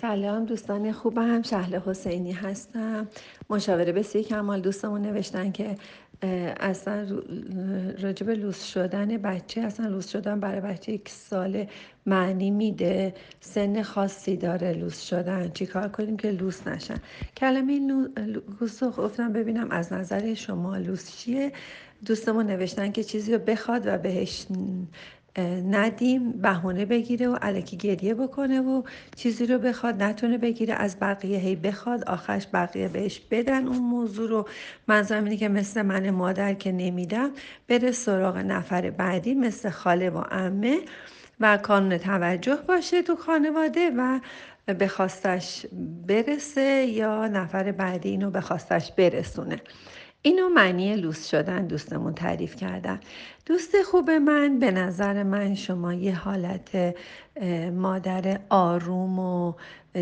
سلام دوستان خوبم شهل حسینی هستم. مشاوره بسیار کمال دوستمون نوشتن که اصلا راجب لوس شدن بچه اصلا لوس شدن برای بچه یک سال معنی میده. سن خاصی داره لوس شدن. چیکار کنیم که لوس نشن؟ کلمه لوس رو گفتم ببینم از نظر شما لوس چیه؟ دوستمون نوشتن که چیزی رو بخواد و بهش ندیم بهونه بگیره و علکی گریه بکنه و چیزی رو بخواد نتونه بگیره از بقیه هی بخواد آخرش بقیه بهش بدن اون موضوع رو. منظورم اینه که مثل من مادر که نمیدم بره سراغ نفر بعدی مثل خاله و امه و کانون توجه باشه تو خانواده و به خواستش برسه یا نفر بعدی اینو به خواستش برسونه. اینو معنی لوس شدن دوستمون تعریف کردن دوست خوب من به نظر من شما یه حالت مادر آروم و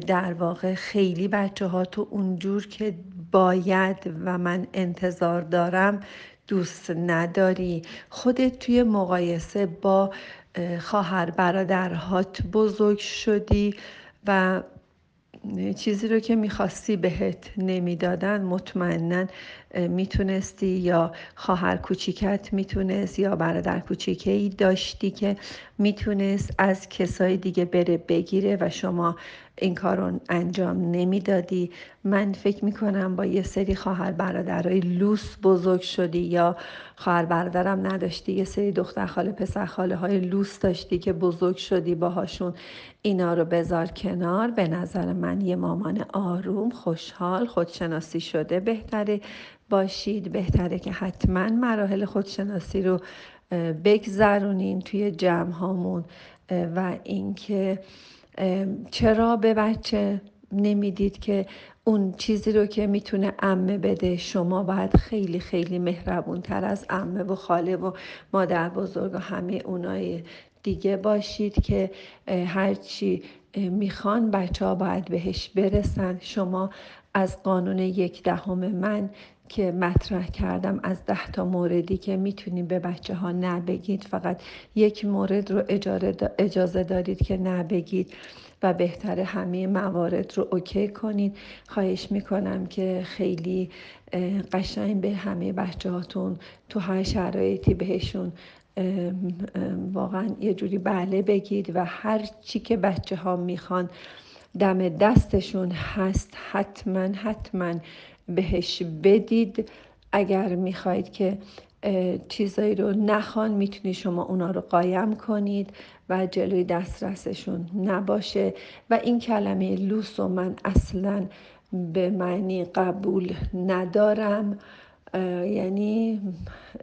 در واقع خیلی بچه ها تو اونجور که باید و من انتظار دارم دوست نداری. خودت توی مقایسه با خواهر برادرهات بزرگ شدی و چیزی رو که می‌خواستی بهت نمی‌دادن مطمئنا می‌تونستی یا خواهر کوچیکت می‌تونست یا برادر کوچیکه ای داشتی که می‌تونست از کسای دیگه بره بگیره و شما این کار انجام نمی‌دادی. من فکر می‌کنم با یه سری خواهر برادرای لوس بزرگ شدی یا خواهر برادرم نداشتی یه سری دختر خاله پسر خاله های لوس داشتی که بزرگ شدی باهاشون. اینا رو بذار کنار. به نظر من یه مامان آروم خوشحال خودشناسی شده بهتره. باشید. بهتره که حتما مراحل خودشناسی رو بگذرونین توی جمع هامون و اینکه چرا به بچه نمی‌دید که اون چیزی رو که می‌تونه امه بده؟ شما باید خیلی خیلی مهربون تر از امه و خاله و مادر بزرگ و همه اونای دیگه باشید که هرچی می‌خوان بچه ها باید بهش برسن. شما از قانون یک دهم من که مطرح کردم از ده تا موردی که می‌تونیم به بچه ها نبگید فقط یک مورد رو اجازه دارید که نبگید و بهتر همه موارد رو اوکی کنید. خواهش می‌کنم که خیلی قشنگ به همه بچه هاتون تو هر شرایطی بهشون واقعا یه جوری بله بگید و هر چی که بچه ها می‌خوان دم دستشون هست حتما حتما بهش بدید. اگر می‌خواید که چیزایی رو نخوان می‌تونید شما اونا رو قایم کنید و جلوی دسترسشون نباشه. و این کلمه لوس رو من اصلا به معنی قبول ندارم. یعنی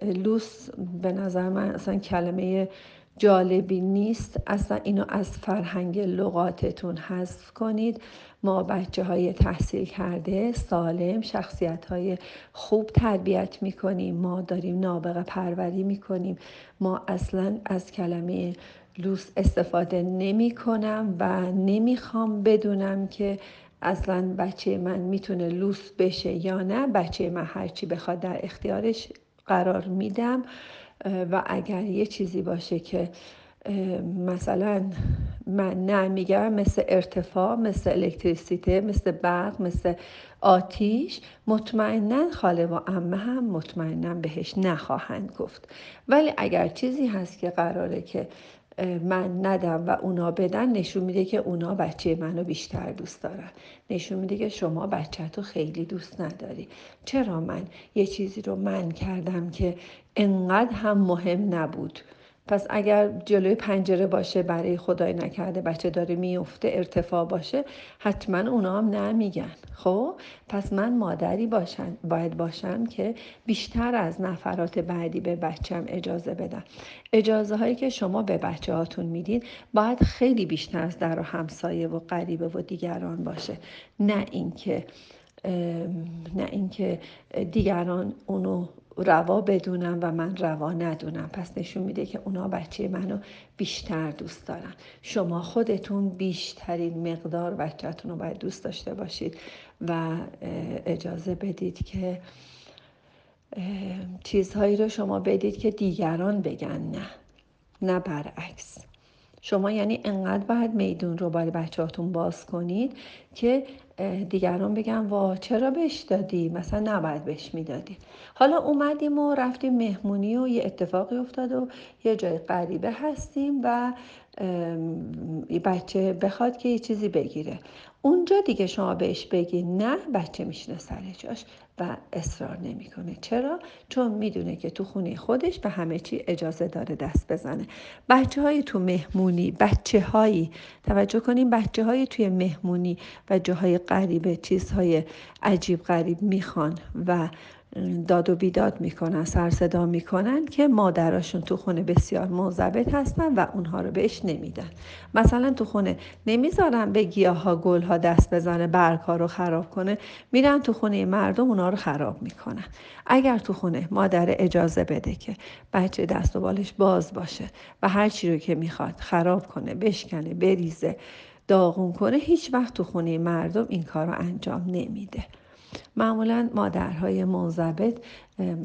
لوس به نظر من اصلا کلمه جالبی نیست. اصلا اینو از فرهنگ لغاتتون حذف کنید. ما بچه های تحصیل کرده سالم شخصیت های خوب تربیت می‌کنیم. ما داریم نابغه پروری می‌کنیم. ما اصلا از کلمه لوس استفاده نمی کنم و نمی‌خوام بدونم که اصلا بچه من می‌تونه لوس بشه یا نه. بچه من هرچی بخواد در اختیارش قرار میدم. و اگر یه چیزی باشه که مثلا من نه میگم مثل ارتفاع مثل الکتریسیته مثل برق مثل آتیش مطمئنا خاله و امه هم مطمئنا بهش نخواهند گفت. ولی اگر چیزی هست که قراره که من ندم و اونا بدن نشون میده که اونا بچه منو بیشتر دوست دارن. نشون میده که شما بچه تو خیلی دوست نداری. چرا من؟ یه چیزی رو من کردم که انقدر هم مهم نبود. پس اگر جلوی پنجره باشه برای خدای نکرده بچه داره میفته ارتفاع باشه حتما اونا هم نمیگن. خب؟ پس من مادری باشم باید باشم که بیشتر از نفرات بعدی به بچم اجازه بدم. اجازه هایی که شما به بچه هاتون میدین باید خیلی بیشتر از در و همسایه و غریبه و دیگران باشه. نه اینکه نه اینکه دیگران اونو روا بدونم و من روا ندونم. پس نشون میده که اونا بچه منو بیشتر دوست دارن. شما خودتون بیشترین مقدار بچهتون رو باید دوست داشته باشید و اجازه بدید که چیزهایی رو شما بدید که دیگران بگن نه. نه برعکس. شما یعنی انقدر باید میدون رو برای بچهاتون باز کنید که دیگران بگن وا چرا بهش دادی؟ مثلا نباید بهش می‌دادی. حالا اومدیم و رفتیم مهمونی و یه اتفاقی افتاد و یه جای غریبه هستیم و بچه بخواد که یه چیزی بگیره. اونجا دیگه شما بهش بگی نه بچه میشینه سر جاش و اصرار نمی‌کنه. چرا؟ چون می‌دونه که تو خونه خودش به همه چی اجازه داره دست بزنه. بچه های تو مهمونی بچه هایی توجه کنیم بچه های توی مهمونی و جاهای غریبه چیزهای عجیب غریب می‌خوان و داد و بیداد می‌کنن سر صدا می‌کنن که مادراشون تو خونه بسیار موضبط هستن و اونها رو بهش نمیدن. مثلا تو خونه نمی‌ذارن به گیاه ها دست بزنه برگ ها رو خراب کنه میرن تو خونه مردم اونها رو خراب می‌کنن. اگر تو خونه مادر اجازه بده که بچه دست و بالش باز باشه و هر چی رو که می‌خواد خراب کنه بشکنه بریزه داغون کنه هیچ وقت تو خونه مردم این کار رو انجام نمیده. معمولا مادرهای منضبط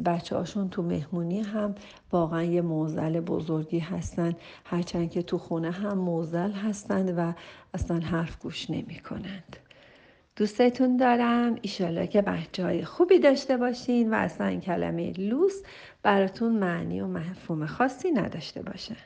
بچه هاشون تو مهمونی هم واقعا یه موزل بزرگی هستن. هرچند که تو خونه هم موزل هستند و اصلا حرف گوش نمی کنند. دوستتون دارم. ایشالا که بچه های خوبی داشته باشین و اصلا کلمه لوس براتون معنی و مفهوم خاصی نداشته باشه.